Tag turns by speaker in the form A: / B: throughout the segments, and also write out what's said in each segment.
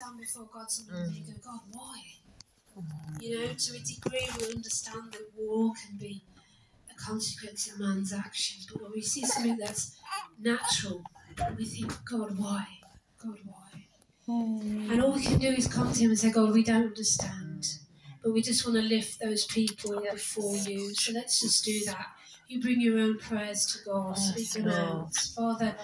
A: stand before God and you go, God, why? You know, to a degree we understand that war can be a consequence of man's actions, but when we see something that's natural, we think, God, why? God, why? Mm. And all we can do is come to Him and say, God, we don't understand, but we just want to lift those people before you. So let's just do that. You bring your own prayers to God, speak them out. Father,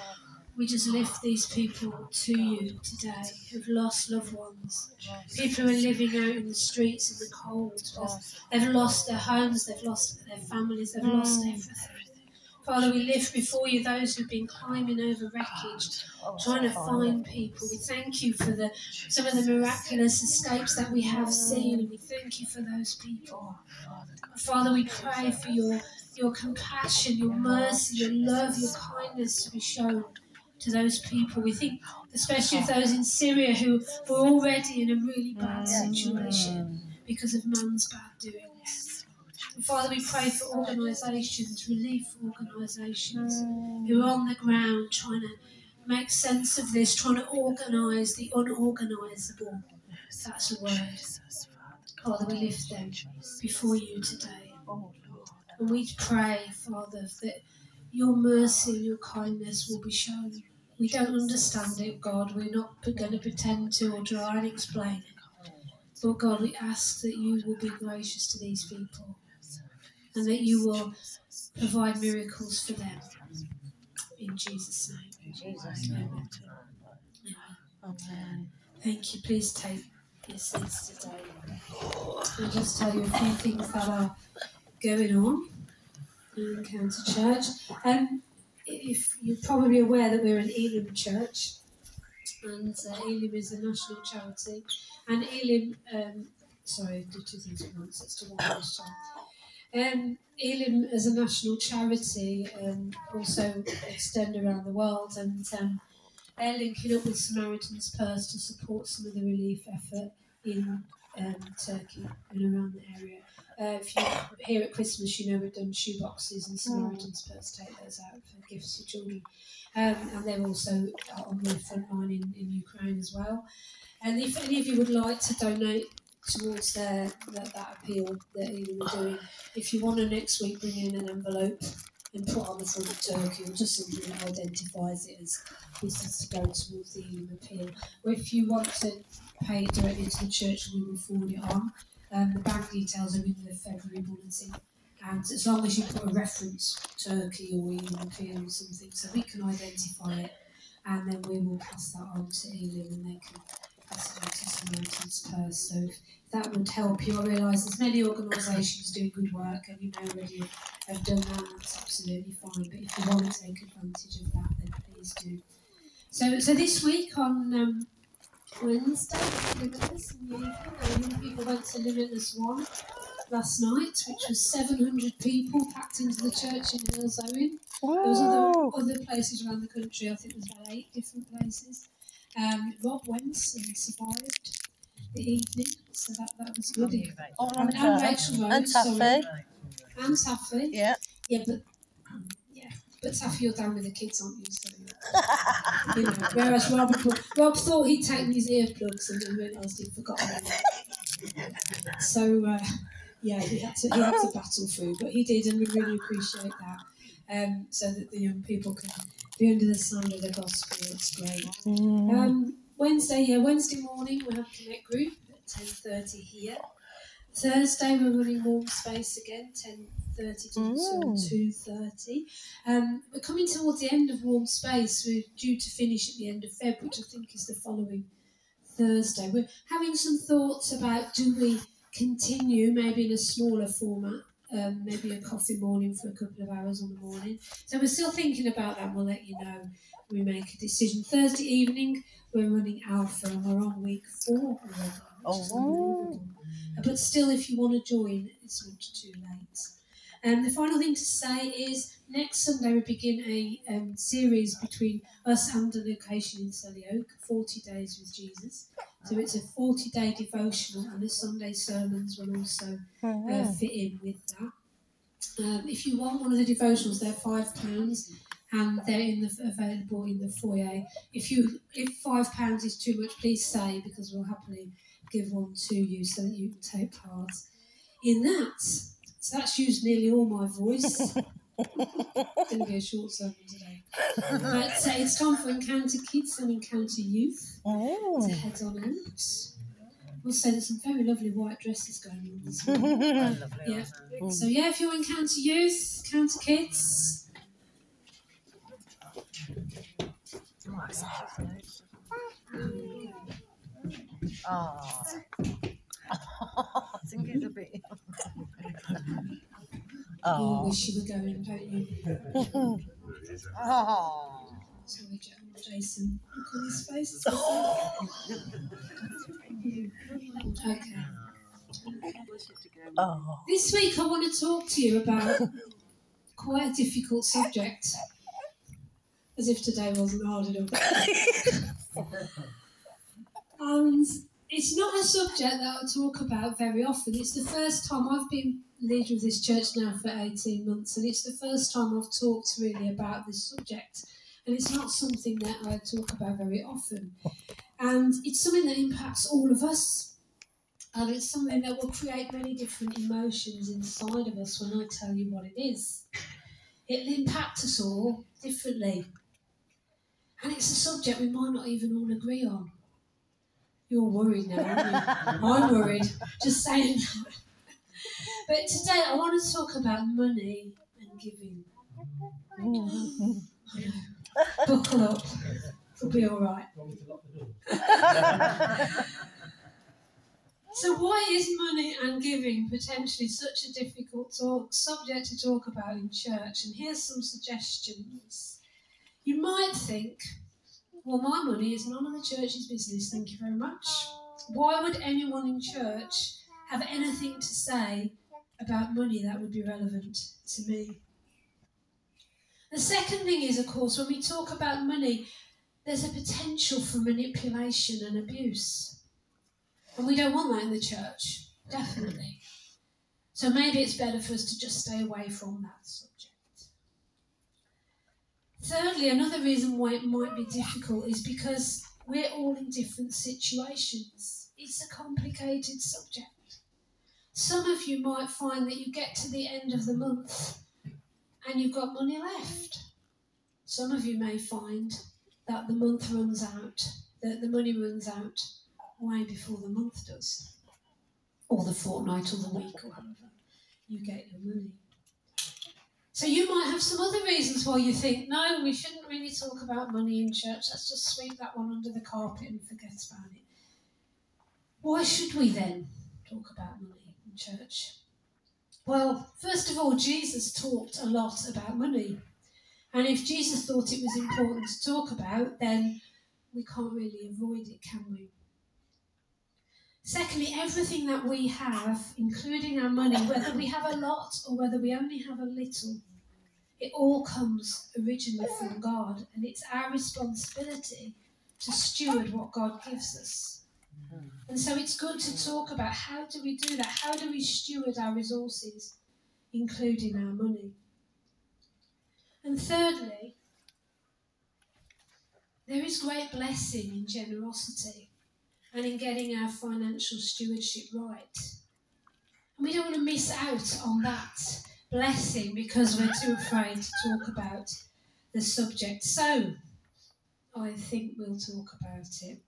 A: we just lift these people to you today who've lost loved ones. People who are living out in the streets in the cold. They've lost their homes, they've lost their families, they've lost mm. everything. Father, we lift before you those who've been climbing over wreckage, oh, trying to find people. We thank you for the some of the miraculous escapes that we have seen, and we thank you for those people. Father, we pray for your your compassion, your mercy, your love, your kindness to be shown to those people. We think, especially of those in Syria who were already in a really bad situation because of man's bad doings. And Father, we pray for organisations, relief organisations who are on the ground trying to make sense of this, trying to organise the unorganisable. That's a word. Father, we lift them before you today. And we pray, Father, that your mercy and your kindness will be shown. We don't understand it, God. We're not going to pretend to or try and explain it. But God, we ask that you will be gracious to these people and that you will provide miracles for them. In Jesus' name.
B: Jesus'
A: Amen.
B: Amen.
A: Thank you. Please take your seats today. I'll just tell you a few things that are going on in Encounter Church. Um, if you're probably aware that we're an Elim church, and uh, Elim is a national charity, and Elim, um, sorry, do two things at once. It's to one time. Um, Elim as a national charity um, also extend around the world, and um, they're linking up with Samaritan's Purse to support some of the relief effort in um, Turkey and around the area. Uh, if you here at Christmas, you know we've done shoe boxes and Samaritan's Purse take those out for gifts for children, um, and they're also on the front line in, in Ukraine as well. And if any of you would like to donate towards their that, that appeal that you were doing, if you want to next week bring in an envelope and put on the front of Turkey or just something that identifies it as this is to go towards the appeal. Or if you want to pay directly to the church, we will forward it on. Um, the bank details are in the February bulletin. And as long as you put a reference Turkey or appeal or something, so we can identify it, and then we will pass that on to Elim and they can pass it on to someone Samaritan's Purse. So if that would help you. I realise there's many organisations doing good work, and you know already have done that. That's absolutely fine. But if you want to take advantage of that, then please do. So, so this week on um, Wednesday, Limitless in the evening, a young people went to Limitless One last night, which was 700 people packed into the church in Halesowen. There was other, other places around the country. I think it was about eight different places. Um, Rob went and survived the evening, so that, that was good.
B: Oh,
A: And,
B: and
A: and Rachel Rose,
B: And
A: sorry.
B: Taffy.
A: And Taffy.
B: Yeah.
A: Yeah, but yeah, but Taffy, you're down with the kids, aren't you? So, you know, whereas Rob, Rob thought he'd taken his earplugs and then realised he'd forgotten them. So uh, yeah, he had to he had to battle through, but he did, and we really appreciate that. Um, so that the young people can be under the sound of the gospel. It's great.
B: Mm.
A: Um, Wednesday, yeah, Wednesday morning we have Connect Group at ten thirty here. Thursday we're running warm space again, ten thirty to
B: Mm.
A: two thirty. Um, we're coming towards the end of warm space. We're due to finish at the end of Feb, which I think is the following Thursday. We're having some thoughts about do we continue maybe in a smaller format. Um, maybe a coffee morning for a couple of hours on the morning. So we're still thinking about that. We'll let you know when we make a decision. Thursday evening, we're running Alpha and we're on week four already. Which is
B: Oh.
A: But still, if you want to join, it's not too late. And the final thing to say is next Sunday we begin a um, series between us and a location in Selly Oak, 40 Days with Jesus. So it's a 40 day devotional, and the Sunday sermons will also uh,
B: Mm.
A: fit in with that. Um, if you want one of the devotionals, they're five pounds, and they're in the, available in the foyer. If you if five pounds is too much, please say because we'll happily give one to you so that you can take part in that. So that's used nearly all my voice. going to be a short sermon today. But uh, it's time for Encounter Kids and Encounter Youth
B: Oh.
A: to head on out. Also, there's some very lovely white dresses going on this morning. Yeah. So yeah, if you're encounter youth, encounter kids,
B: Oh. I think it's a bit.
A: You
B: Oh.
A: oh wish you were going, don't you?
B: Oh.
A: Sorry, Ja- Jason. Look on his face. okay.
B: Oh.
A: This week I want to talk to you about quite a difficult subject. As if today wasn't hard enough. and it's not a subject that I talk about very often. It's the first time I've been leader of this church now for 18 months, and it's the first time I've talked really about this subject. And it's not something that I talk about very often. And it's something that impacts all of us. And it's something that will create many different emotions inside of us when I tell you what it is. It'll impact us all differently. And it's a subject we might not even all agree on. You're worried now, you? I'm worried, just saying that. But today I want to talk about money and giving. Buckle up, it'll be all right. So, why is money and giving potentially such a difficult talk, subject to talk about in church? And here's some suggestions. You might think, well, my money is none of the church's business, thank you very much. Why would anyone in church have anything to say about money that would be relevant to me? The second thing is, of course, when we talk about money, there's a potential for manipulation and abuse. And we don't want that in the church, definitely. So maybe it's better for us to just stay away from that. Thirdly, another reason why it might be difficult is because we're all in different situations. It's a complicated subject. Some of you might find that you get to the end of the month and you've got money left. Some of you may find that the month runs out, that the money runs out way before the month does, or the fortnight, or the week, or however you get your money. So you might have some other reasons why you think, no, we shouldn't really talk about money in church. Let's just sweep that one under the carpet and forget about it. Why should we then talk about money in church? Well, first of all, Jesus talked a lot about money. And if Jesus thought it was important to talk about, then we can't really avoid it, can we? Secondly, everything that we have, including our money, whether we have a lot or whether we only have a little, it all comes originally from God, and it's our responsibility to steward what God gives us. And so it's good to talk about how do we do that? How do we steward our resources, including our money? And thirdly, there is great blessing in generosity and in getting our financial stewardship right. And we don't want to miss out on that blessing because we're too afraid to talk about the subject. So, I think we'll talk about it.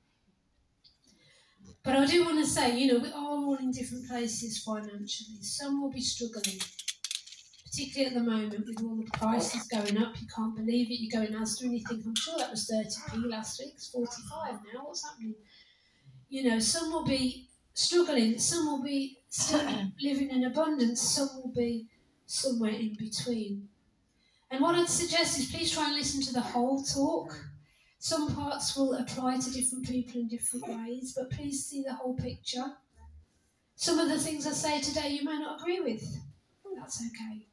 A: But I do want to say, you know, we are all in different places financially. Some will be struggling, particularly at the moment with all the prices going up. You can't believe it. You go in Asda and you think, I'm sure that was 30p last week, it's 45 now. What's happening? You know, some will be struggling, some will be still living in abundance, some will be somewhere in between. And what I'd suggest is please try and listen to the whole talk. Some parts will apply to different people in different ways, but please see the whole picture. Some of the things I say today you may not agree with. That's okay.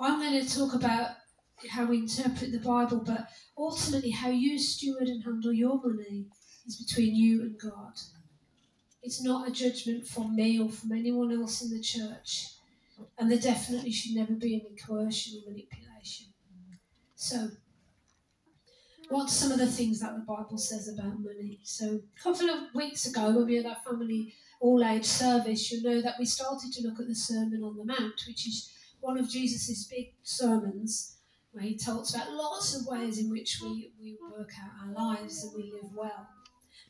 A: I'm going to talk about how we interpret the Bible, but ultimately how you steward and handle your money is between you and God. It's not a judgment from me or from anyone else in the church, and there definitely should never be any coercion or manipulation. So, what's some of the things that the Bible says about money? So, a couple of weeks ago, when we had our family all age service, you'll know that we started to look at the Sermon on the Mount, which is one of Jesus' big sermons, where he talks about lots of ways in which we, we work out our lives and we live well.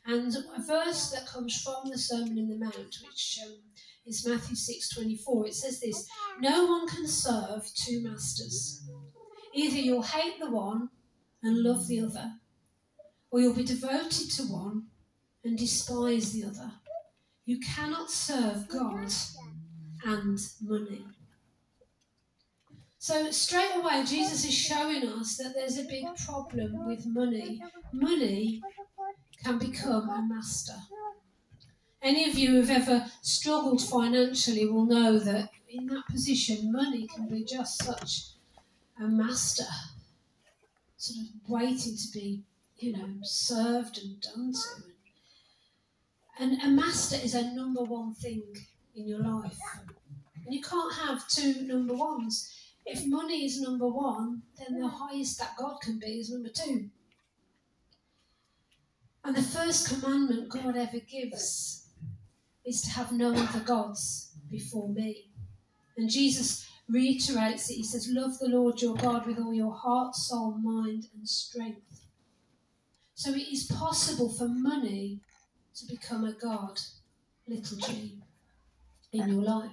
A: And a verse that comes from the Sermon in the Mount, which um, is Matthew 6:24, it says this: No one can serve two masters. Either you'll hate the one and love the other, or you'll be devoted to one and despise the other. You cannot serve God and money. So, straight away, Jesus is showing us that there's a big problem with money. Money can become a master. Any of you who've ever struggled financially will know that in that position, money can be just such a master, sort of waiting to be, you know, served and done to. And a master is a number one thing in your life. And you can't have two number ones. If money is number one, then the highest that God can be is number two. And the first commandment God ever gives is to have no other gods before me. And Jesus reiterates it. He says, Love the Lord your God with all your heart, soul, mind, and strength. So it is possible for money to become a God, little g, in your life.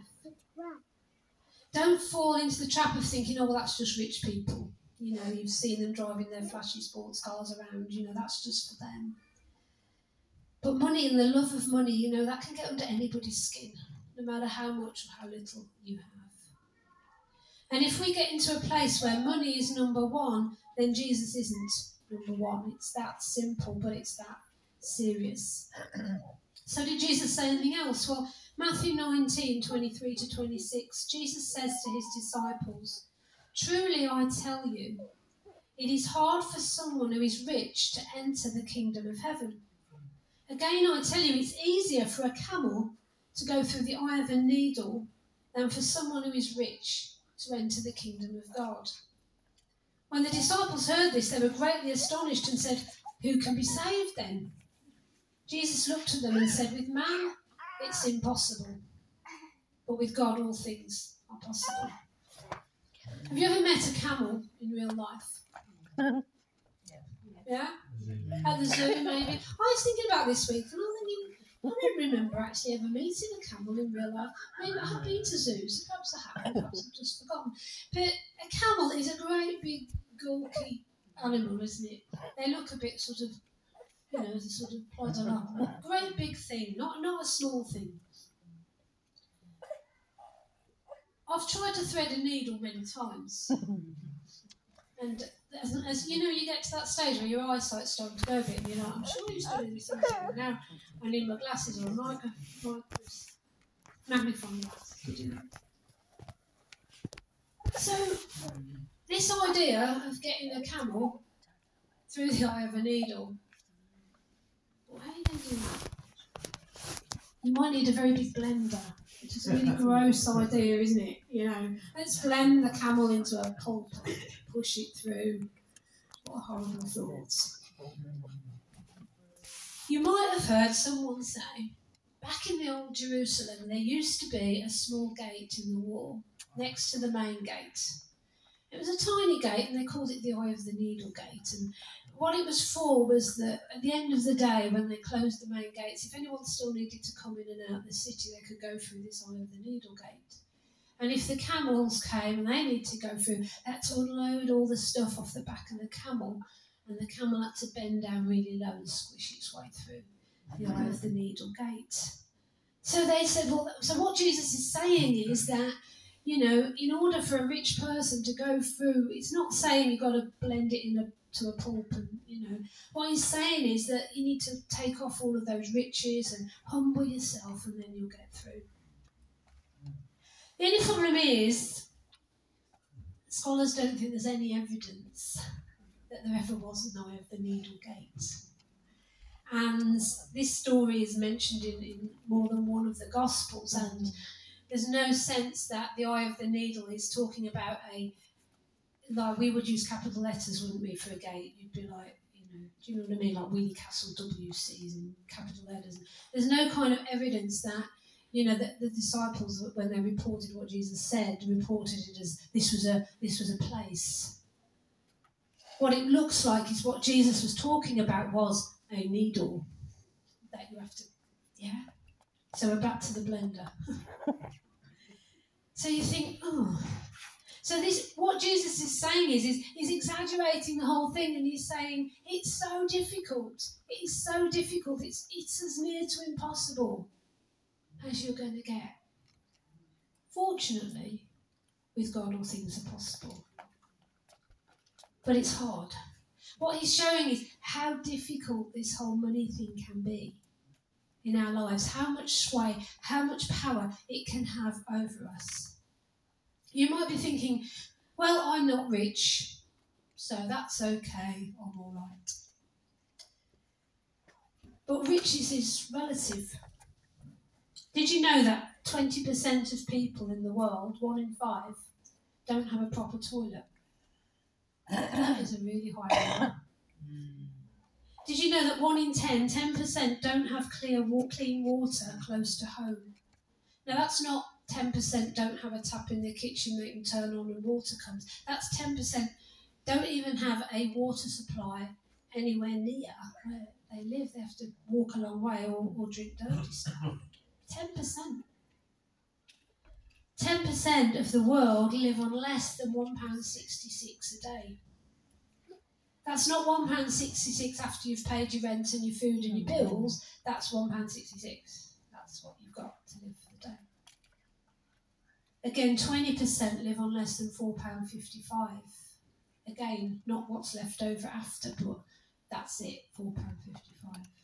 A: Don't fall into the trap of thinking, oh, well, that's just rich people. You know, you've seen them driving their flashy sports cars around, you know, that's just for them. But money and the love of money, you know, that can get under anybody's skin, no matter how much or how little you have. And if we get into a place where money is number one, then Jesus isn't number one. It's that simple, but it's that serious. so, did Jesus say anything else? Well, Matthew 19 23 to 26, Jesus says to his disciples, Truly I tell you, it is hard for someone who is rich to enter the kingdom of heaven. Again, I tell you, it's easier for a camel to go through the eye of a needle than for someone who is rich to enter the kingdom of God. When the disciples heard this, they were greatly astonished and said, Who can be saved then? Jesus looked at them and said, With man it's impossible, but with God all things are possible. Have you ever met a camel in real life? Yeah? At the zoo, maybe. I was thinking about this week, and I'm thinking, I don't remember actually ever meeting a camel in real life. Maybe I have been to zoos, perhaps I have, perhaps I've just forgotten. But a camel is a great big, gawky animal, isn't it? They look a bit sort of, you know, sort of plod along. A great big thing, not, not a small thing. I've tried to thread a needle many times. And as, as, you know, you get to that stage where your eyesight's starting to go a bit, and you're like, I'm sure you used to do this something. Now I need my glasses or a micro, micros, magnifying glass to do that. So, this idea of getting a camel through the eye of a needle, well, how are you going to do that? You might need a very big blender, which is a really gross idea, isn't it? You know, let's blend the camel into a pulp push it through. What horrible thoughts. You might have heard someone say, back in the old Jerusalem, there used to be a small gate in the wall next to the main gate. It was a tiny gate, and they called it the Eye of the Needle Gate. And what it was for was that at the end of the day, when they closed the main gates, if anyone still needed to come in and out of the city, they could go through this Eye of the Needle Gate. And if the camels came and they need to go through, they had to unload all the stuff off the back of the camel, and the camel had to bend down really low and squish its way through the eye of the needle gate. So they said, well, so what Jesus is saying is that, you know, in order for a rich person to go through, it's not saying you've got to blend it in a, to a pulp and, you know, what he's saying is that you need to take off all of those riches and humble yourself and then you'll get through. The only problem is, scholars don't think there's any evidence that there ever was an Eye of the Needle Gate. And this story is mentioned in, in more than one of the Gospels, and there's no sense that the Eye of the Needle is talking about a like we would use capital letters, wouldn't we, for a gate? You'd be like, you know, do you know what I mean? Like Weoley Castle WCs in capital letters. There's no kind of evidence that, you know, that the disciples, when they reported what Jesus said, reported it as this was a this was a place. What it looks like is what Jesus was talking about was a needle that you have to, yeah. So we're back to the blender. so you think, oh, so this, what Jesus is saying is, is, is exaggerating the whole thing, and he's saying it's so difficult. It is so difficult. It's it's as near to impossible as you're going to get. Fortunately, with God, all things are possible. But it's hard. What he's showing is how difficult this whole money thing can be in our lives, how much sway, how much power it can have over us. You might be thinking, well, I'm not rich, so that's okay, I'm all right. But riches is relative. Did you know that 20% of people in the world, one in five, don't have a proper toilet? that is a really high number. Did you know that one in 10, 10% don't have clear, clean water close to home? Now, that's not 10% don't have a tap in their kitchen that can turn on and water comes. That's 10% don't even have a water supply anywhere near where they live. They have to walk a long way or, or drink dirty stuff. 10%. 10% of the world live on less than £1.66 a day. That's not £1.66 after you've paid your rent and your food and your mm-hmm. bills. That's £1.66. That's what you've got to live on. Again, 20% live on less than £4.55. Again, not what's left over after, but that's it, £4.55.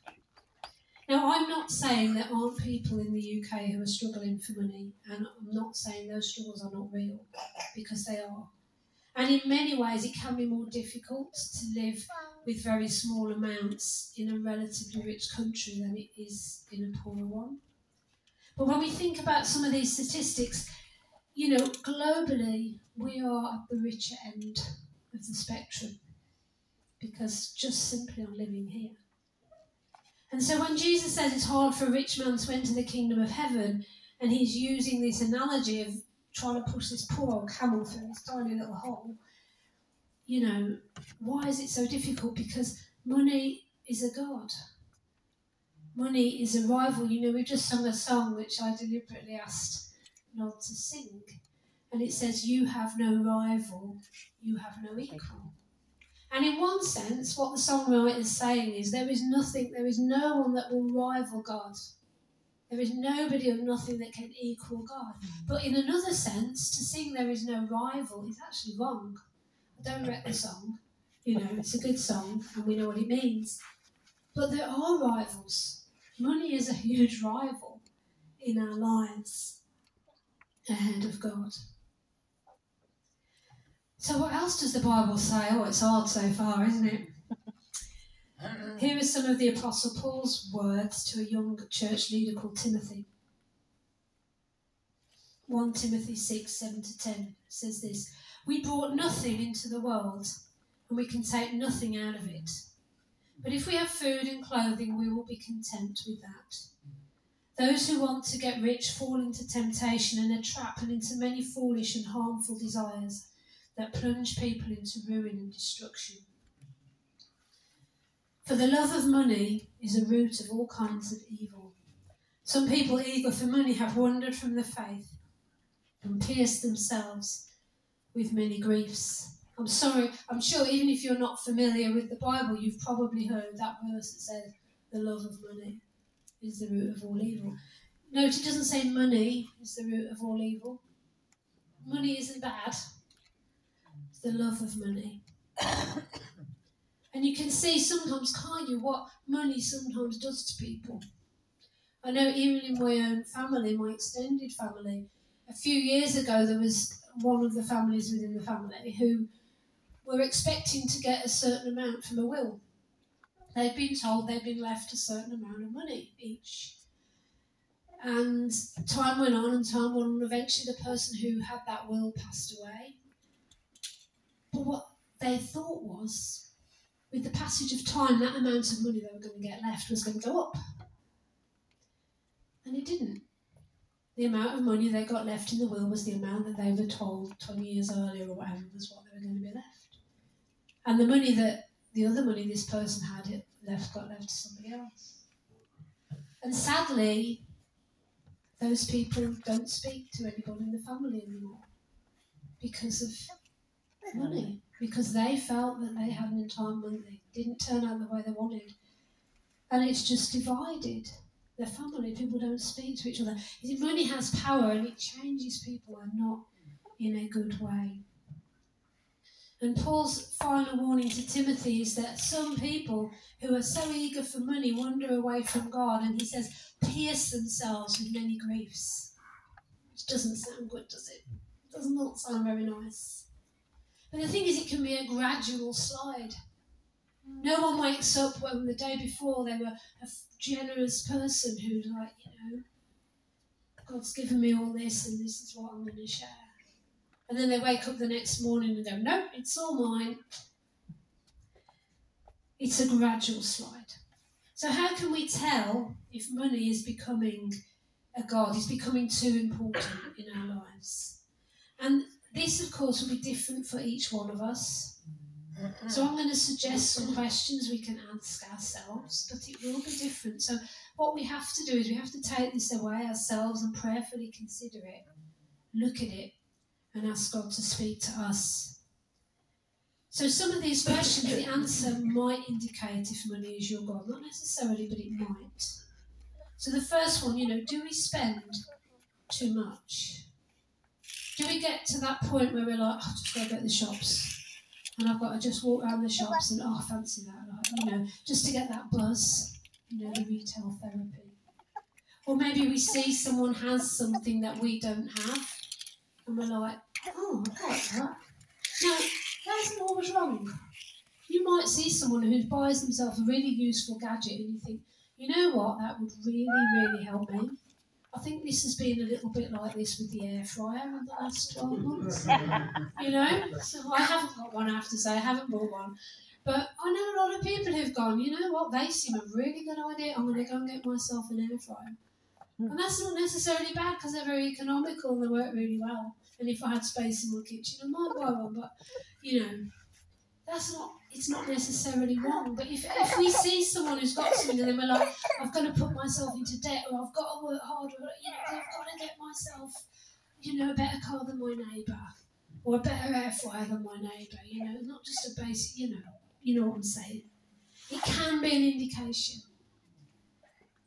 A: Now, I'm not saying there aren't people in the UK who are struggling for money, and I'm not saying those struggles are not real, because they are. And in many ways, it can be more difficult to live with very small amounts in a relatively rich country than it is in a poorer one. But when we think about some of these statistics, you know, globally, we are at the richer end of the spectrum because just simply on living here. And so when Jesus says it's hard for a rich man to enter the kingdom of heaven, and he's using this analogy of trying to push this poor old camel through this tiny little hole, you know, why is it so difficult? Because money is a God. Money is a rival. You know, we've just sung a song which I deliberately asked not to sing. And it says, You have no rival, you have no equal. And in one sense, what the songwriter is saying is there is nothing, there is no one that will rival God. There is nobody or nothing that can equal God. But in another sense, to sing there is no rival is actually wrong. I don't regret the song. You know, it's a good song and we know what it means. But there are rivals. Money is a huge rival in our lives ahead of God. So, what else does the Bible say? Oh, it's hard so far, isn't it? Here are some of the Apostle Paul's words to a young church leader called Timothy. 1 Timothy 6 7 to 10 says this We brought nothing into the world, and we can take nothing out of it. But if we have food and clothing, we will be content with that. Those who want to get rich fall into temptation and a trap and into many foolish and harmful desires that plunge people into ruin and destruction. For the love of money is a root of all kinds of evil. Some people eager for money have wandered from the faith and pierced themselves with many griefs. I'm sorry, I'm sure even if you're not familiar with the Bible, you've probably heard that verse that says, the love of money is the root of all evil. Note it doesn't say money is the root of all evil. Money isn't bad. The love of money. and you can see sometimes, can't you, what money sometimes does to people. I know even in my own family, my extended family, a few years ago there was one of the families within the family who were expecting to get a certain amount from a will. They'd been told they'd been left a certain amount of money each. And time went on and time went on, and eventually the person who had that will passed away. Their thought was, with the passage of time, that amount of money they were going to get left was going to go up. And it didn't. The amount of money they got left in the will was the amount that they were told 20 years earlier or whatever was what they were going to be left. And the money that, the other money this person had it left got left to somebody else. And sadly, those people don't speak to anybody in the family anymore because of money, because they felt that they had an entitlement, they didn't turn out the way they wanted. And it's just divided their family. People don't speak to each other. Money has power and it changes people and not in a good way. And Paul's final warning to Timothy is that some people who are so eager for money wander away from God, and he says, pierce themselves with many griefs. Which doesn't sound good, does it? It does not sound very nice. But the thing is, it can be a gradual slide. No one wakes up when the day before they were a generous person who's like, you know, God's given me all this and this is what I'm going to share. And then they wake up the next morning and go, no, it's all mine. It's a gradual slide. So, how can we tell if money is becoming a God, is becoming too important in our lives? And this, of course, will be different for each one of us. Mm-hmm. So I'm going to suggest some questions we can ask ourselves, but it will be different. So what we have to do is we have to take this away ourselves and prayerfully consider it, look at it, and ask God to speak to us. So some of these questions, the answer might indicate if money is your God, not necessarily, but it might. So the first one, you know, do we spend too much? Do we get to that point where we're like, oh, just go get the shops? and I've got to just walk around the shops and oh, fancy that, like, you know, just to get that buzz, you know, the retail therapy. Or maybe we see someone has something that we don't have, and we're like, oh, I like that. Now, that isn't always wrong. You might see someone who buys themselves a really useful gadget and you think, you know what, that would really, really help me. I think this has been a little bit like this with the air fryer in the last 12 months. you know? So I haven't got one, I have to say, I haven't bought one. But I know a lot of people who've gone, you know what, they seem a really good idea, I'm going to go and get myself an air fryer. And that's not necessarily bad because they're very economical and they work really well. And if I had space in my kitchen, I might buy one, but you know, that's not it's not necessarily wrong. But if, if we see someone who's got something and we're like, I've got to put myself into debt or I've got to work harder, you know, I've got to get myself, you know, a better car than my neighbour or a better air fryer than my neighbour, you know, not just a basic, you know, you know what I'm saying. It can be an indication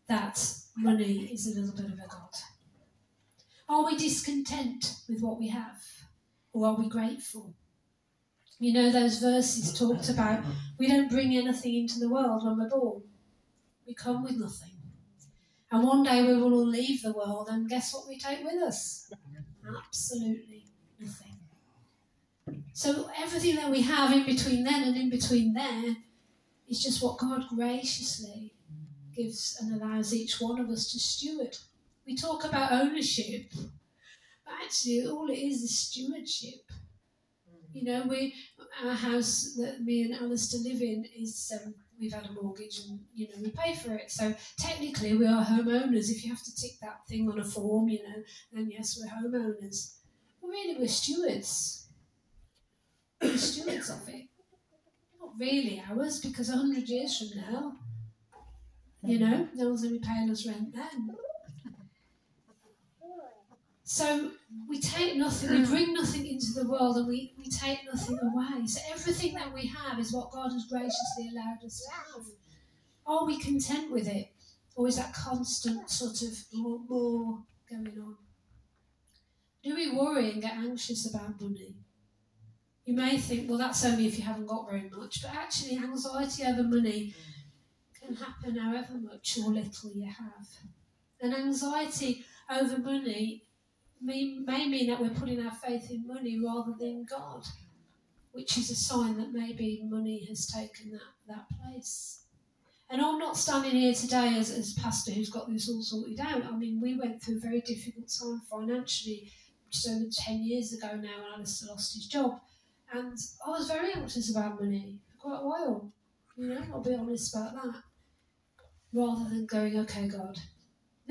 A: that money is a little bit of a god. Are we discontent with what we have? Or are we grateful? You know, those verses talked about we don't bring anything into the world when we're born, we come with nothing. And one day we will all leave the world, and guess what we take with us? Absolutely nothing. So everything that we have in between then and in between there is just what God graciously gives and allows each one of us to steward. We talk about ownership, but actually all it is is stewardship. You know, we our house that me and Alistair live in is um, we've had a mortgage and you know we pay for it. So technically we are homeowners. If you have to tick that thing on a form, you know, then yes, we're homeowners. But really, we're stewards. We're stewards of it. Not really ours, because a hundred years from now, you know, no one's going to be paying us rent then. So we take nothing, we mm. bring nothing into the world and we, we take nothing away. So everything that we have is what God has graciously allowed us to have. Are we content with it? Or is that constant sort of more, more going on? Do we worry and get anxious about money? You may think, well, that's only if you haven't got very much, but actually, anxiety over money can happen however much or little you have. And anxiety over money may, mean that we're putting our faith in money rather than God, which is a sign that maybe money has taken that, that place. And I'm not standing here today as, as a pastor who's got this all sorted out. I mean, we went through a very difficult time financially just over 10 years ago now when Alistair lost his job. And I was very anxious about money for quite a while. You know, I'll be honest about that. Rather than going, okay, God.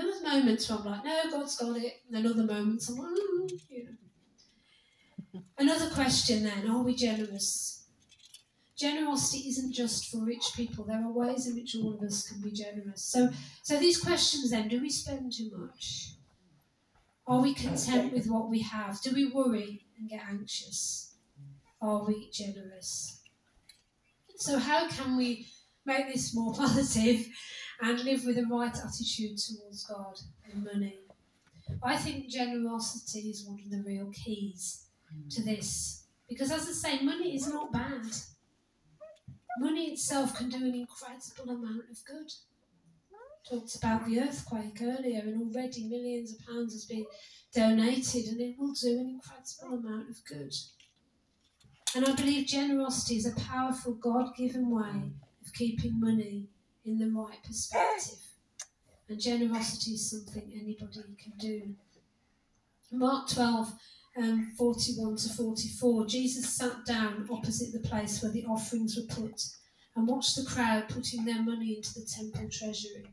A: There was moments where I'm like, no, God's got it. And then other moments I'm like, mm, you know. Another question then, are we generous? Generosity isn't just for rich people. There are ways in which all of us can be generous. So so these questions then, do we spend too much? Are we content with what we have? Do we worry and get anxious? Are we generous? So, how can we make this more positive and live with the right attitude towards God and money? I think generosity is one of the real keys to mm. this. Because, as I say, money is not bad. Money itself can do an incredible amount of good talked about the earthquake earlier, and already millions of pounds has been donated, and it will do an incredible amount of good. And I believe generosity is a powerful God given way of keeping money in the right perspective. And generosity is something anybody can do. Mark 12, um, 41 to 44, Jesus sat down opposite the place where the offerings were put and watched the crowd putting their money into the temple treasury.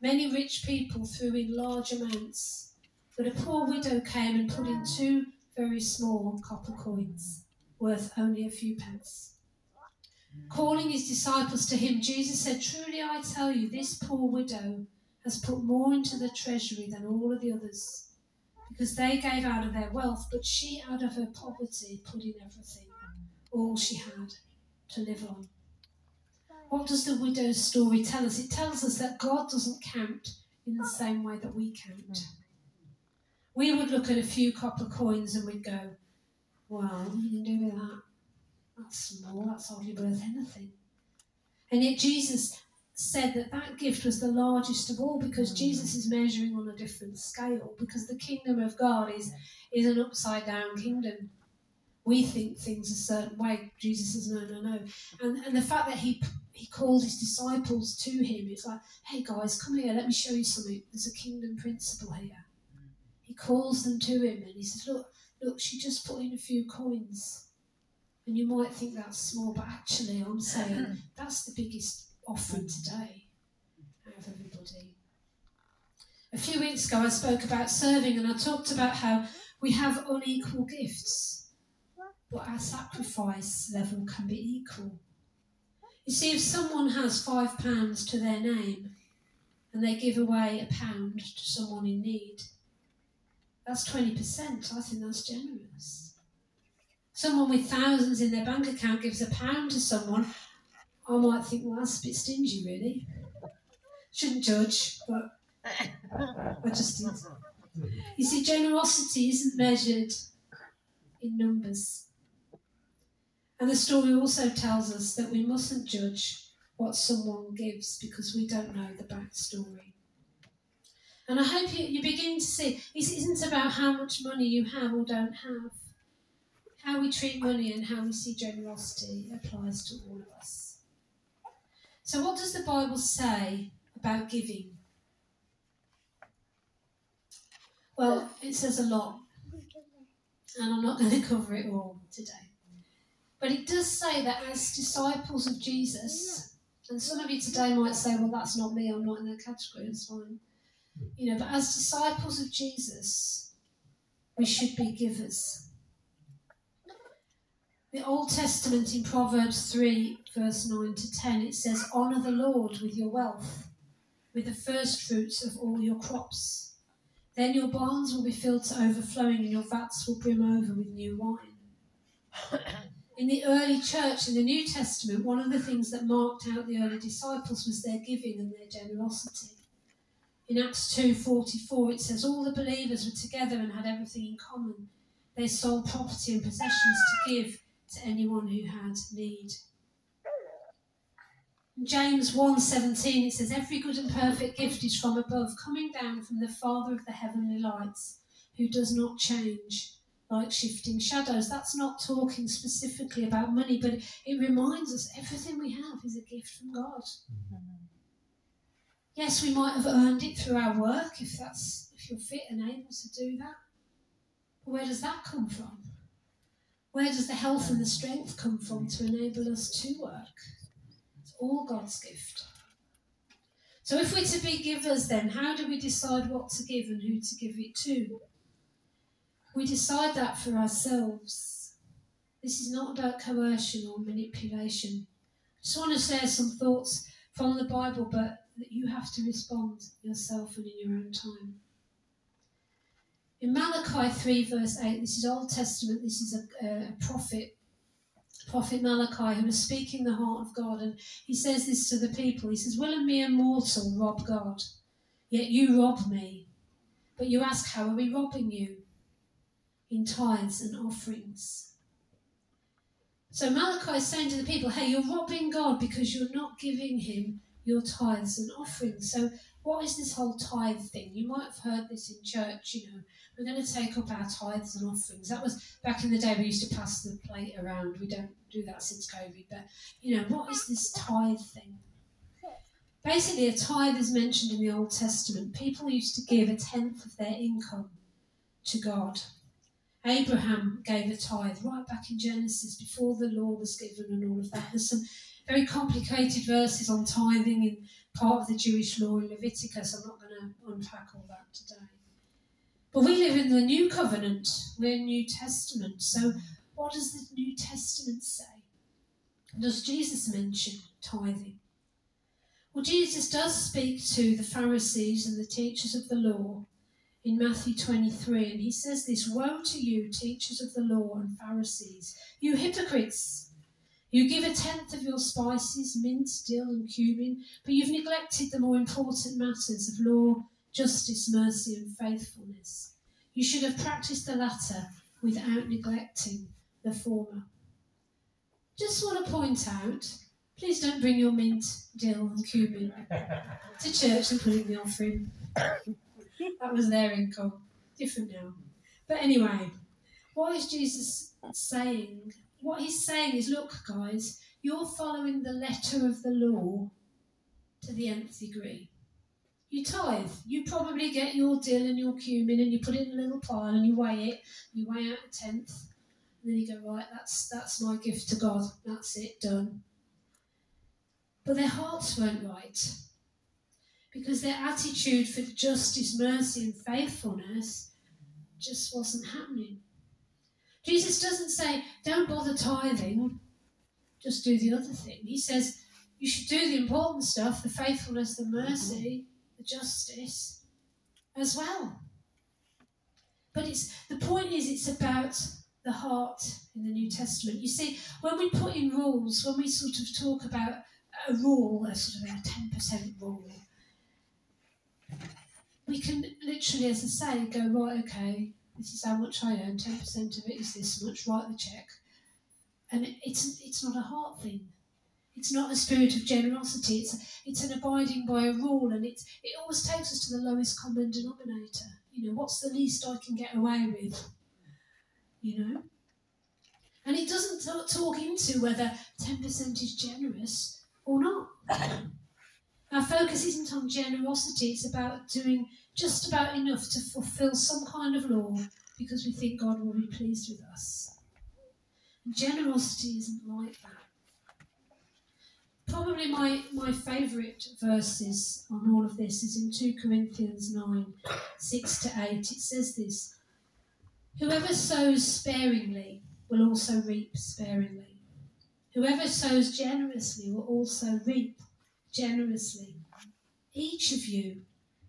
A: Many rich people threw in large amounts, but a poor widow came and put in two very small copper coins, worth only a few pence. Calling his disciples to him, Jesus said, Truly I tell you, this poor widow has put more into the treasury than all of the others, because they gave out of their wealth, but she out of her poverty put in everything, all she had to live on. What does the widow's story tell us? It tells us that God doesn't count in the same way that we count. We would look at a few copper coins and we'd go, well, what are you do with that? That's small, that's hardly worth anything. And yet Jesus said that that gift was the largest of all because mm. Jesus is measuring on a different scale because the kingdom of God is, is an upside down kingdom we think things a certain way. Jesus says, no, no, no. And, and the fact that he he called his disciples to him, it's like, hey guys, come here, let me show you something. There's a kingdom principle here. He calls them to him and he says, look, look, she just put in a few coins. And you might think that's small, but actually, I'm saying mm. that's the biggest offering today out of everybody. A few weeks ago, I spoke about serving and I talked about how we have unequal gifts but our sacrifice level can be equal. You see, if someone has five pounds to their name and they give away a pound to someone in need, that's 20%. I think that's generous. Someone with thousands in their bank account gives a pound to someone, I might think, well, that's a bit stingy, really. Shouldn't judge, but I just did. You see, generosity isn't measured in numbers. And the story also tells us that we mustn't judge what someone gives because we don't know the backstory. And I hope you, you begin to see this isn't about how much money you have or don't have. How we treat money and how we see generosity applies to all of us. So, what does the Bible say about giving? Well, it says a lot, and I'm not going to cover it all today. But it does say that as disciples of Jesus, and some of you today might say, well, that's not me, I'm not in that category, that's fine. You know, but as disciples of Jesus, we should be givers. The Old Testament in Proverbs 3, verse 9 to 10, it says, Honour the Lord with your wealth, with the first fruits of all your crops. Then your barns will be filled to overflowing, and your vats will brim over with new wine. in the early church in the New Testament, one of the things that marked out the early disciples was their giving and their generosity. In Acts 2:44 it says all the believers were together and had everything in common. They sold property and possessions to give to anyone who had need. In James 1:17 it says every good and perfect gift is from above coming down from the father of the heavenly lights who does not change like shifting shadows. That's not talking specifically about money, but it reminds us everything we have is a gift from God. Mm-hmm. Yes, we might have earned it through our work if that's if you're fit and able to do that. But where does that come from? Where does the health and the strength come from to enable us to work? It's all God's gift. So, if we're to be givers, then how do we decide what to give and who to give it to? We decide that for ourselves. This is not about coercion or manipulation. I just want to share some thoughts from the Bible, but that you have to respond yourself and in your own time. In Malachi 3, verse 8, this is Old Testament, this is a, a prophet, Prophet Malachi, who was speaking the heart of God, and he says this to the people. He says, Will a mere mortal rob God? Yet you rob me. But you ask, How are we robbing you? In tithes and offerings. So Malachi is saying to the people, Hey, you're robbing God because you're not giving him your tithes and offerings. So, what is this whole tithe thing? You might have heard this in church, you know. We're going to take up our tithes and offerings. That was back in the day, we used to pass the plate around. We don't do that since COVID. But, you know, what is this tithe thing? Basically, a tithe is mentioned in the Old Testament. People used to give a tenth of their income to God. Abraham gave a tithe right back in Genesis before the law was given and all of that. There's some very complicated verses on tithing in part of the Jewish law in Leviticus. I'm not going to unpack all that today. But we live in the New Covenant, we're New Testament. So, what does the New Testament say? Does Jesus mention tithing? Well, Jesus does speak to the Pharisees and the teachers of the law in Matthew 23, and he says this Woe to you, teachers of the law and Pharisees, you hypocrites! You give a tenth of your spices, mint, dill, and cumin, but you've neglected the more important matters of law, justice, mercy, and faithfulness. You should have practiced the latter without neglecting the former. Just want to point out please don't bring your mint, dill, and cumin to church and put in the offering. that was their income. Different now. But anyway, what is Jesus saying what he's saying is look, guys, you're following the letter of the law to the nth degree. You tithe. You probably get your dill and your cumin and you put it in a little pile and you weigh it. You weigh out a tenth. And then you go, right, that's, that's my gift to God. That's it, done. But their hearts weren't right. Because their attitude for justice, mercy, and faithfulness just wasn't happening. Jesus doesn't say, don't bother tithing, just do the other thing. He says, you should do the important stuff the faithfulness, the mercy, the justice as well. But it's the point is it's about the heart in the New Testament. You see, when we put in rules, when we sort of talk about a rule, a sort of a 10% rule, we can literally, as I say, go, right, okay, this is how much I earn, 10% of it is this much, write the cheque. And it's, it's not a heart thing. It's not a spirit of generosity. It's, it's an abiding by a rule, and it's, it always takes us to the lowest common denominator. You know, what's the least I can get away with? You know? And it doesn't talk into whether 10% is generous or not. Our focus isn't on generosity, it's about doing just about enough to fulfill some kind of law because we think God will be pleased with us. Generosity isn't like that. Probably my, my favourite verses on all of this is in 2 Corinthians 9 6 to 8. It says this Whoever sows sparingly will also reap sparingly. Whoever sows generously will also reap generously. Each of you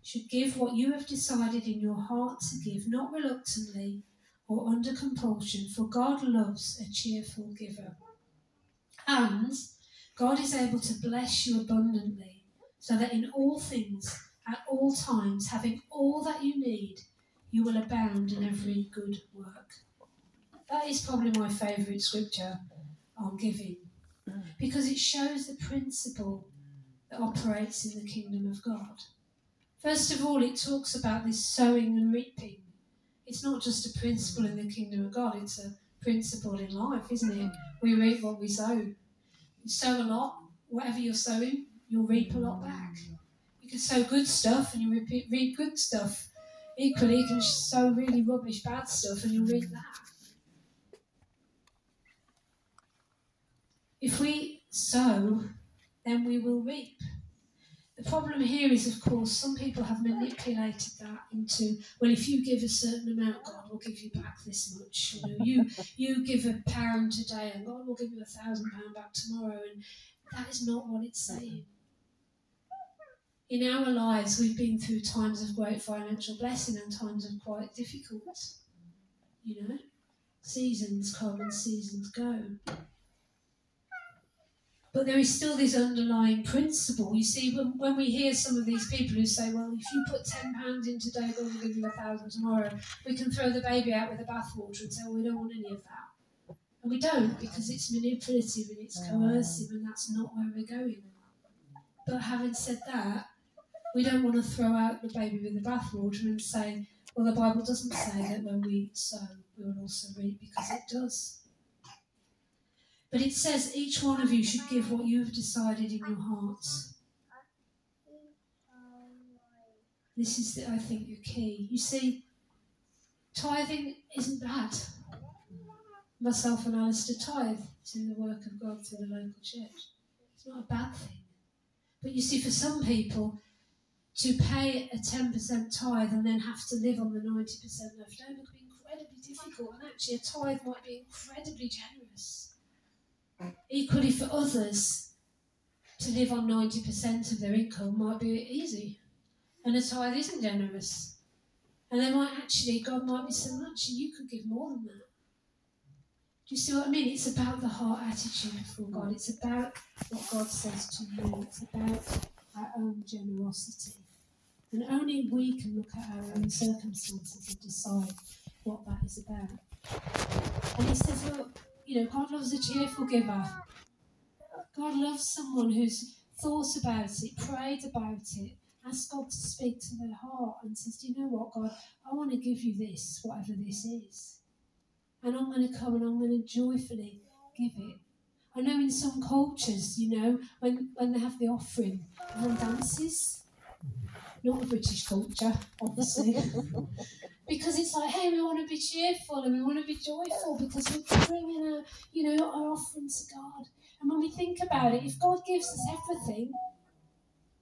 A: should give what you have decided in your heart to give, not reluctantly or under compulsion, for God loves a cheerful giver. And God is able to bless you abundantly, so that in all things, at all times, having all that you need, you will abound in every good work. That is probably my favourite scripture on giving because it shows the principle that operates in the kingdom of God. First of all, it talks about this sowing and reaping. It's not just a principle in the kingdom of God, it's a principle in life, isn't it? We reap what we sow. You sow a lot, whatever you're sowing, you'll reap a lot back. You can sow good stuff and you reap, reap good stuff. Equally, you can sow really rubbish, bad stuff and you'll reap that. If we sow, then we will reap. The problem here is, of course, some people have manipulated that into well, if you give a certain amount, God will give you back this much. You know, you you give a pound today, and God will give you a thousand pound back tomorrow, and that is not what it's saying. In our lives, we've been through times of great financial blessing and times of quite difficult. You know, seasons come and seasons go. But there is still this underlying principle. You see, when, when we hear some of these people who say, well, if you put £10 in today, God will give you a thousand tomorrow, we can throw the baby out with the bathwater and say, well, we don't want any of that. And we don't because it's manipulative and it's mm. coercive and that's not where we're going. But having said that, we don't want to throw out the baby with the bathwater and say, well, the Bible doesn't say that when we sow, we will also reap because it does. But it says each one of you should give what you have decided in your hearts. This is, the, I think, the key. You see, tithing isn't bad. Myself and Alistair tithe to the work of God through the local church. It's not a bad thing. But you see, for some people, to pay a 10% tithe and then have to live on the 90% left over can be incredibly difficult. And actually, a tithe might be incredibly generous. Equally, for others, to live on 90% of their income might be easy. And a tithe isn't generous. And they might actually, God might be so much, and you could give more than that. Do you see what I mean? It's about the heart attitude before God. It's about what God says to you. It's about our own generosity. And only we can look at our own circumstances and decide what that is about. And he says, look, you know, God loves a cheerful giver. God loves someone who's thought about it, prayed about it, asked God to speak to their heart and says, Do you know what, God? I want to give you this, whatever this is. And I'm going to come and I'm going to joyfully give it. I know in some cultures, you know, when, when they have the offering, everyone dances. Not the British culture, obviously. because it's like, hey, we want to be cheerful and we want to be joyful because we're bringing our, you know, our offering to God. And when we think about it, if God gives us everything,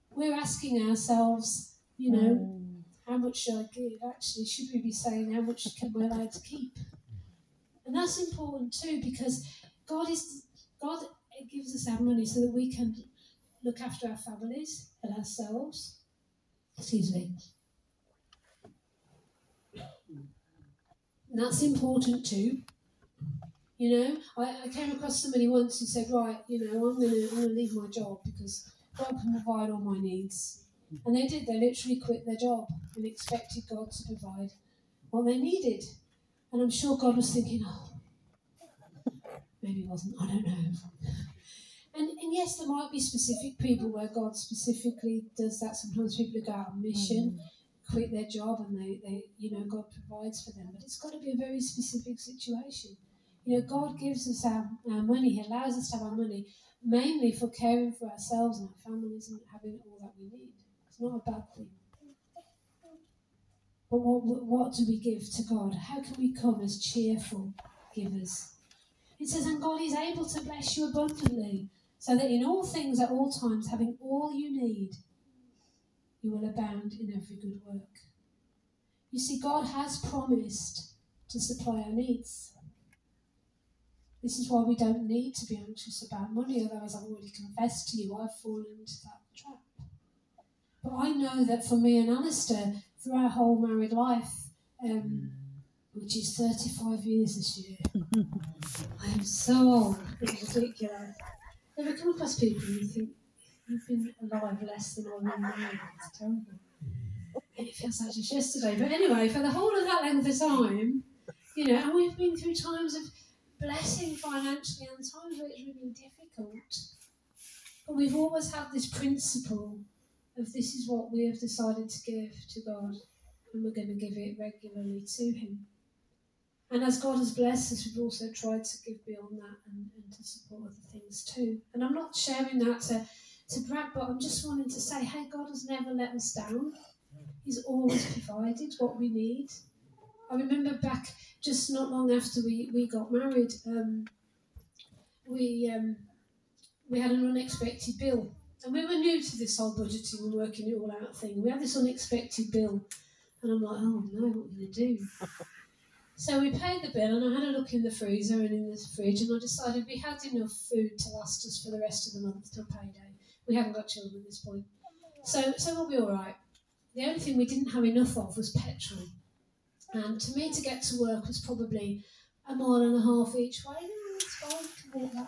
A: we're asking ourselves, you know, mm. how much should I give? Actually, should we be saying how much can we allow to keep? And that's important too because God is God gives us our money so that we can look after our families and ourselves. Excuse me. And that's important too. You know, I, I came across somebody once who said, right, you know, I'm gonna I'm gonna leave my job because God can provide all my needs. And they did, they literally quit their job and expected God to provide what they needed. And I'm sure God was thinking, oh, maybe it wasn't, I don't know. And, and yes, there might be specific people where God specifically does that. Sometimes people who go out on mission. Mm quit their job and they, they you know God provides for them. But it's got to be a very specific situation. You know, God gives us our, our money, He allows us to have our money mainly for caring for ourselves and our families and having all that we need. It's not a bad thing. But what, what do we give to God? How can we come as cheerful givers? It says, and God is able to bless you abundantly, so that in all things at all times, having all you need, you will abound in every good work. You see, God has promised to supply our needs. This is why we don't need to be anxious about money, although, as I've already confessed to you, I've fallen into that trap. But I know that for me and Alistair, through our whole married life, um, which is 35 years this year, I am so old, it's ridiculous. Ever come across people and you think, You've been alive less than one year. It's terrible. It feels like just yesterday. But anyway, for the whole of that length of time, you know, and we've been through times of blessing financially and times where it's really difficult. But we've always had this principle of this is what we have decided to give to God, and we're going to give it regularly to Him. And as God has blessed us, we've also tried to give beyond that and, and to support other things too. And I'm not sharing that to to brag, but I'm just wanting to say, hey, God has never let us down. He's always provided what we need. I remember back just not long after we, we got married, um, we um, we had an unexpected bill. And we were new to this whole budgeting and working it all out thing. We had this unexpected bill. And I'm like, oh no, what are we going to do? So we paid the bill, and I had a look in the freezer and in the fridge, and I decided we had enough food to last us for the rest of the month till payday. We haven't got children at this point, so so we'll be all right. The only thing we didn't have enough of was petrol, and to me to get to work was probably a mile and a half each way. No.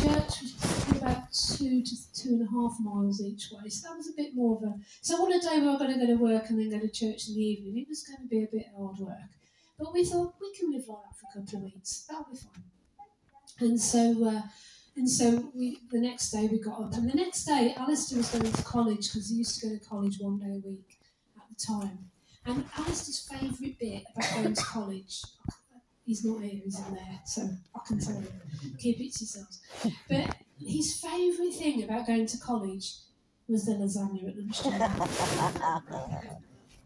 A: Church was probably about two to two and a half miles each way, so that was a bit more of a. So on a day where I'm going to go to work and then go to church in the evening, it was going to be a bit hard work. But we thought we can live like that for a couple of weeks. That'll be fine. And so, uh, and so we the next day we got up, and the next day Alistair was going to college because he used to go to college one day a week at the time. And Alistair's favourite bit about going to college, he's not here, he's in there, so I can tell you, keep it to yourselves. But his favourite thing about going to college was the lasagna at lunchtime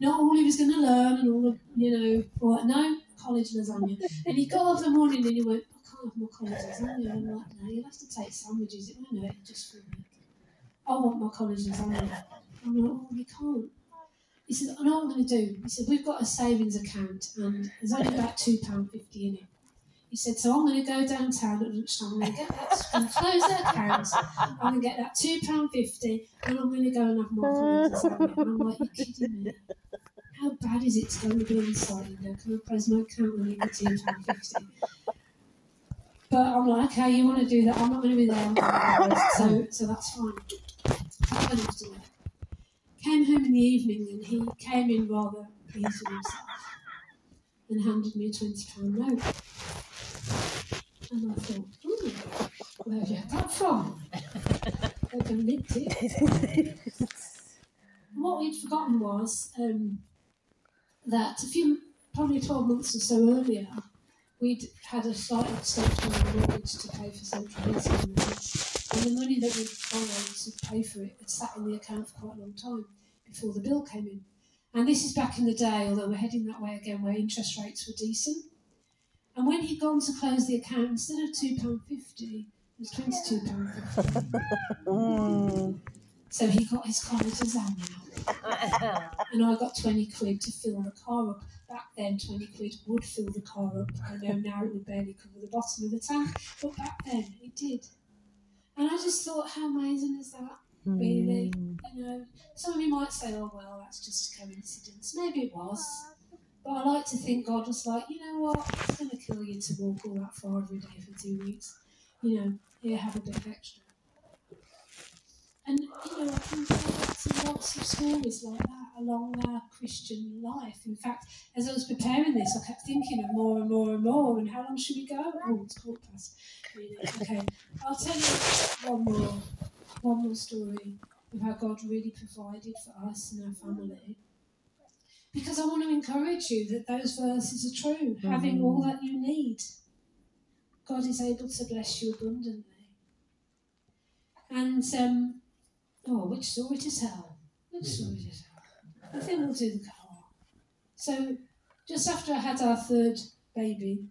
A: not all he was going to learn and all the, you know, or no, college lasagna. And he got up in the morning and he went, have my college lasagna. And I'm like, no, you'll have to take sandwiches. It won't hurt just for a week. I want my college lasagna. I'm like, oh, you can't. He said, I know what I'm going to do. He said, we've got a savings account and there's only about £2.50 in it. He said, so I'm going to go downtown at lunchtime. I'm get that, and close that account. I'm going to get that £2.50 and I'm going to go and have my college lasagna. And I'm like, you're kidding me how bad is it to go and be inside? You know, can I close my account when you get pound fifty? But I'm like, okay, you want to do that? I'm not going to be there. So, so that's fine. I to. Came home in the evening and he came in rather pleased with himself and handed me a twenty pound note. And I thought, hmm, where have you had that from? I can nicked it. what we'd forgotten was um, that a few, probably 12 months or so earlier, we'd had a slightly extension mortgage to pay for central heating. And the money that we'd borrowed to pay for it had sat in the account for quite a long time before the bill came in. And this is back in the day, although we're heading that way again, where interest rates were decent. And when he'd gone to close the account, instead of £2.50, it was £22.50. so he got his college exam now and I got 20 quid to fill the car up. Back then, 20 quid would fill the car up. I know now it would barely cover the bottom of the tank, but back then it did. And I just thought, how amazing is that? Really? Mm. You know, some of you might say, oh, well, that's just a coincidence. Maybe it was. But I like to think God was like, you know what? It's going to kill you to walk all that far every day for two weeks. You know, here, have a bit of extra. And, you know, I think lots and lots of stories like that along our Christian life. In fact, as I was preparing this, I kept thinking of more and more and more. And how long should we go? Oh, it's quarter past. Really. Okay, I'll tell you one more, one more story of how God really provided for us and our family. Because I want to encourage you that those verses are true. Mm-hmm. Having all that you need, God is able to bless you abundantly. And um, Oh, which story to tell? Which story to tell? I think we'll do the car. So, just after I had our third baby,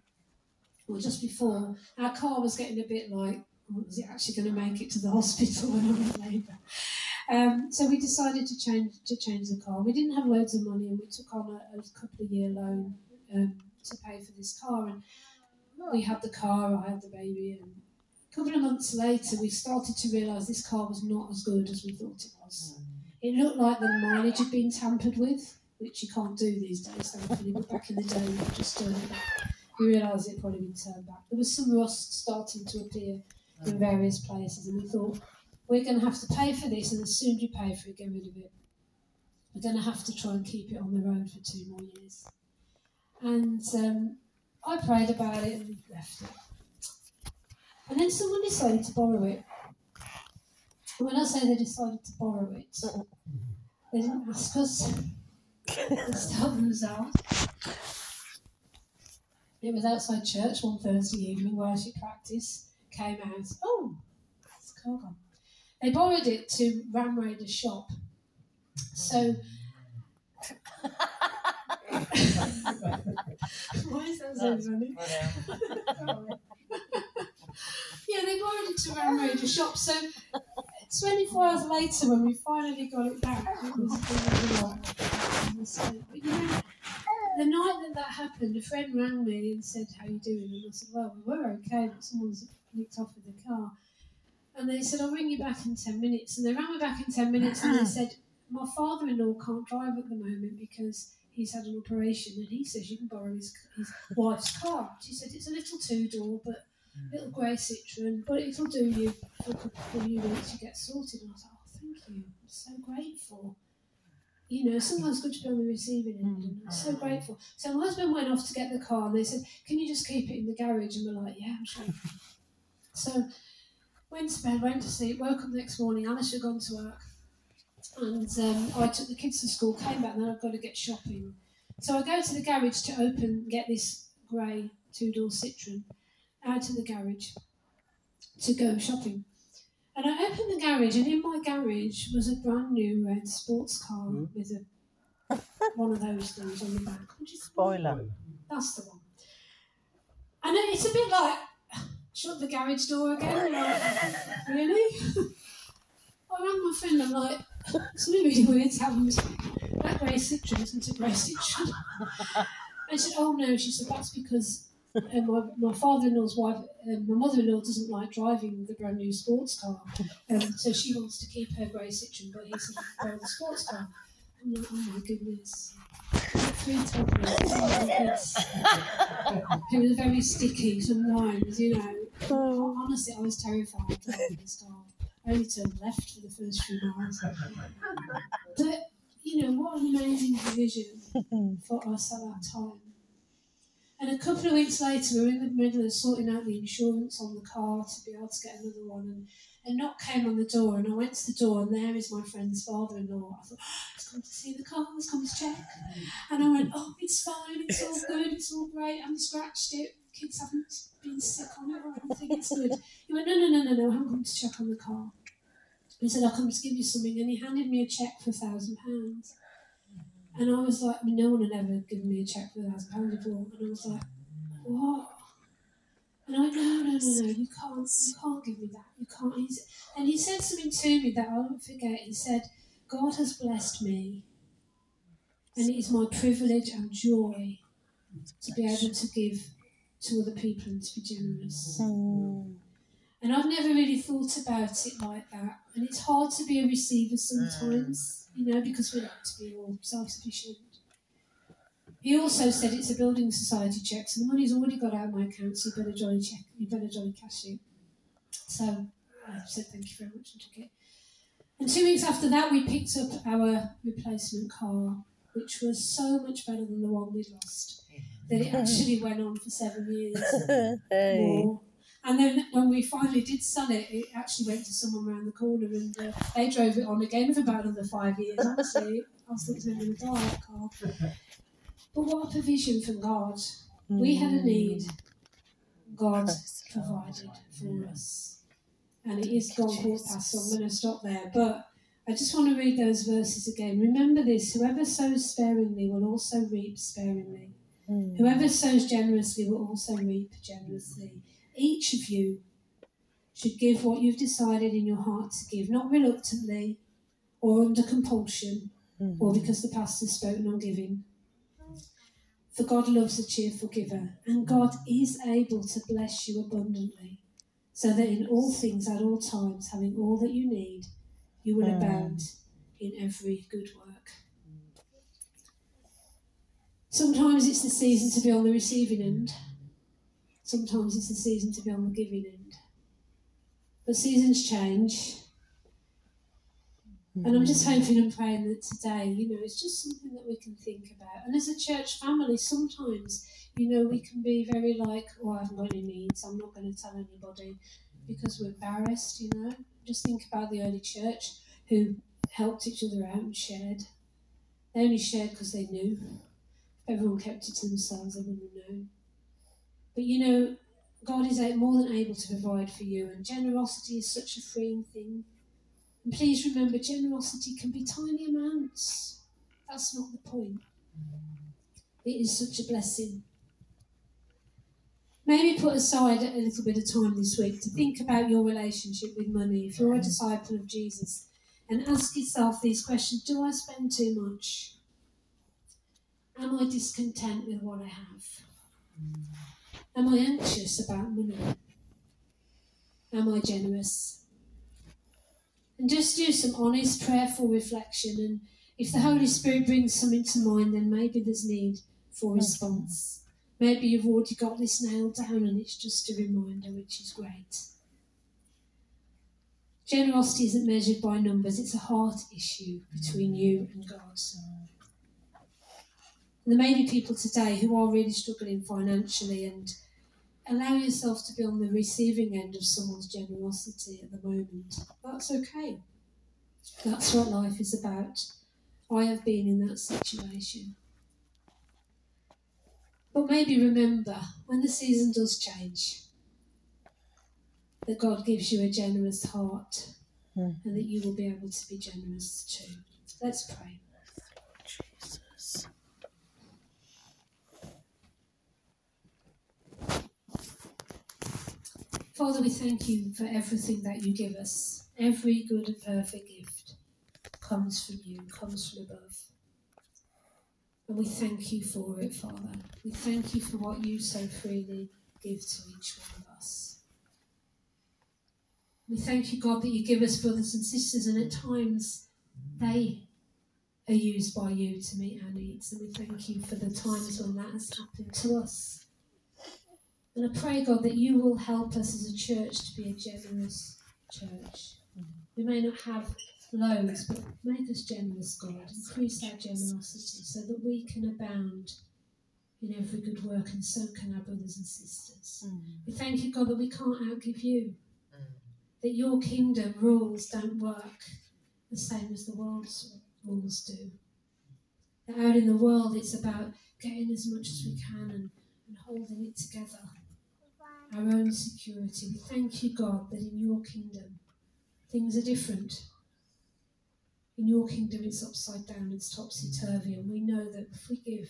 A: or just before, our car was getting a bit like, was it actually going to make it to the hospital when I was in labour? Um, so we decided to change to change the car. We didn't have loads of money, and we took on a, a couple of year loan um, to pay for this car. And we had the car, I had the baby, and a couple of months later, we started to realise this car was not as good as we thought it was. Mm. It looked like the mileage had been tampered with, which you can't do these days, thankfully, but back in the day, we just back. We realised it probably been turned back. There was some rust starting to appear in various places, and we thought, we're going to have to pay for this, and as soon as you pay for it, get rid of it. We're going to have to try and keep it on the road for two more years. And um, I prayed about it and left it. And then someone decided to borrow it. And when I say they decided to borrow it, so they didn't ask us. they help themselves. It was outside church one Thursday evening, worship practice. Came out. Oh, it's car gone. They borrowed it to Ram Raider shop. So. Why is that so funny? yeah, they borrowed it to Grand Major shop. So 24 hours later, when we finally got it back, it was. But you know, the night that that happened, a friend rang me and said, "How you doing?" And I said, "Well, we were okay, but someone's nicked off with the car." And they said, "I'll ring you back in ten minutes." And they rang me back in ten minutes, and they uh-huh. said, "My father-in-law can't drive at the moment because." He's had an operation, and he says you can borrow his, his wife's car. She said it's a little two-door, but little grey Citroen, but it'll do you for a couple of units to get sorted. And I was like, oh, thank you. I'm so grateful. You know, sometimes good to be on the receiving end, and I'm so grateful. So my husband went off to get the car, and they said, "Can you just keep it in the garage?" And we're like, "Yeah, I'm sure." so went to bed, went to sleep, woke up the next morning. Alice had gone to work, and um, I took the kids to school, came back, and then I've got to get shopping. So I go to the garage to open, get this grey two-door Citroen out of the garage to go shopping. And I opened the garage, and in my garage was a brand new red sports car
B: Hmm?
A: with a one of those things on the back. Which is
B: Spoiler.
A: That's the one. And it's a bit like shut the garage door again. Like, really? I rang my friend. I'm like, something really weird's happened. That grey Citroen isn't a grey Citroen. I said, oh no. She said that's because uh, my, my father-in-law's wife, um, my mother-in-law doesn't like driving the brand new sports car, um, so she wants to keep her grey Citroen, but he's going the sports car. I'm like, oh my goodness. Three toddlers, oh was very sticky sometimes, you know. Honestly, I was terrified driving this car. I only turned left for the first few miles. But, you know, what an amazing provision for us at that time. And a couple of weeks later, we were in the middle of sorting out the insurance on the car to be able to get another one. And a knock came on the door, and I went to the door, and there is my friend's father in law. I thought, oh, he's come to see the car, he's come to check. And I went, oh, it's fine, it's all good, it's all great, I haven't scratched it, kids haven't been sick on it or anything, it's good. He went, no, no, no, no, no, I haven't come to check on the car. He said, I'll come to give you something, and he handed me a cheque for a thousand pounds. And I was like, no one had ever given me a cheque for a thousand before. And I was like, what? And I no, no, no, no, you can't, you can't give me that. You can't. He's, and he said something to me that I won't forget. He said, God has blessed me, and it is my privilege and joy to be able to give to other people and to be generous. And I've never really thought about it like that. And it's hard to be a receiver sometimes, you know, because we like to be all self sufficient. He also said it's a building society check, so the money's already got out of my account, so you better jolly check, you better jolly cash it. So I said thank you very much and took it. And two weeks after that, we picked up our replacement car, which was so much better than the one we'd lost. That it actually went on for seven years more. And then when we finally did sell it, it actually went to someone around the corner and uh, they drove it on again for about another five years. Honestly, I was thinking they were going to die, that car. But what a provision from God. We had a need, God provided for us. And it is gone quarter past, so I'm going to stop there. But I just want to read those verses again. Remember this whoever sows sparingly will also reap sparingly. Whoever sows generously will also reap generously. Each of you should give what you've decided in your heart to give, not reluctantly or under compulsion or mm-hmm. because the pastor's spoken on giving. For God loves a cheerful giver, and God is able to bless you abundantly, so that in all things at all times, having all that you need, you will mm. abound in every good work. Sometimes it's the season to be on the receiving end. Sometimes it's the season to be on the giving end. But seasons change. And I'm just hmm. hoping and praying that today, you know, it's just something that we can think about. And as a church family, sometimes, you know, we can be very like, oh, I haven't got any needs, I'm not going to tell anybody because we're embarrassed, you know. Just think about the early church who helped each other out and shared. They only shared because they knew. If everyone kept it to themselves, they wouldn't have known. But you know, God is more than able to provide for you, and generosity is such a freeing thing. And please remember, generosity can be tiny amounts. That's not the point. It is such a blessing. maybe put aside a little bit of time this week to think about your relationship with money. If you're a disciple of Jesus, and ask yourself these questions Do I spend too much? Am I discontent with what I have? Am I anxious about money? Am I generous? And just do some honest, prayerful reflection. And if the Holy Spirit brings something to mind, then maybe there's need for response. Maybe you've already got this nailed down and it's just a reminder, which is great. Generosity isn't measured by numbers, it's a heart issue between you and God. And there may be people today who are really struggling financially and allow yourself to be on the receiving end of someone's generosity at the moment. That's okay. That's what life is about. I have been in that situation. But maybe remember when the season does change, that God gives you a generous heart
B: Mm.
A: and that you will be able to be generous too. Let's pray.
B: Jesus.
A: Father, we thank you for everything that you give us. Every good and perfect gift comes from you, comes from above. And we thank you for it, Father. We thank you for what you so freely give to each one of us. We thank you, God, that you give us brothers and sisters, and at times they are used by you to meet our needs. And we thank you for the times when that has happened to us. And I pray, God, that you will help us as a church to be a generous church. Mm-hmm. We may not have loads, but make us generous, God. Increase our generosity so that we can abound in every good work, and so can our brothers and sisters. Mm-hmm. We thank you, God, that we can't outgive you. Mm-hmm. That your kingdom rules don't work the same as the world's rules do. That out in the world, it's about getting as much as we can and, and holding it together. Our own security. We thank you, God, that in your kingdom things are different. In your kingdom, it's upside down, it's topsy turvy, and we know that if we give,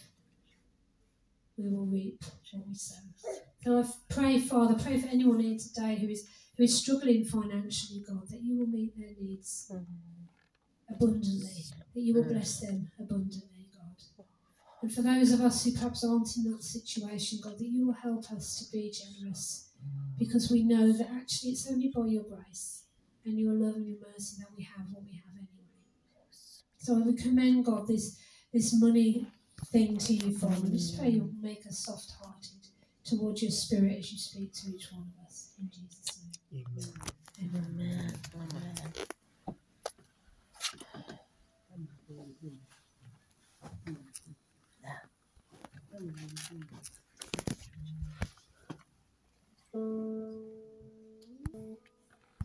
A: we will reap what we sow. So I pray, Father, pray for anyone here today who is who is struggling financially, God, that you will meet their needs mm-hmm. abundantly, that you will bless them abundantly. And for those of us who perhaps aren't in that situation, God, that you will help us to be generous because we know that actually it's only by your grace and your love and your mercy that we have what we have anyway. So we commend God this this money thing to you, Father. And just pray you'll make us soft hearted towards your spirit as you speak to each one of us. In Jesus' name. Amen.
B: Amen. Amen. Thank you.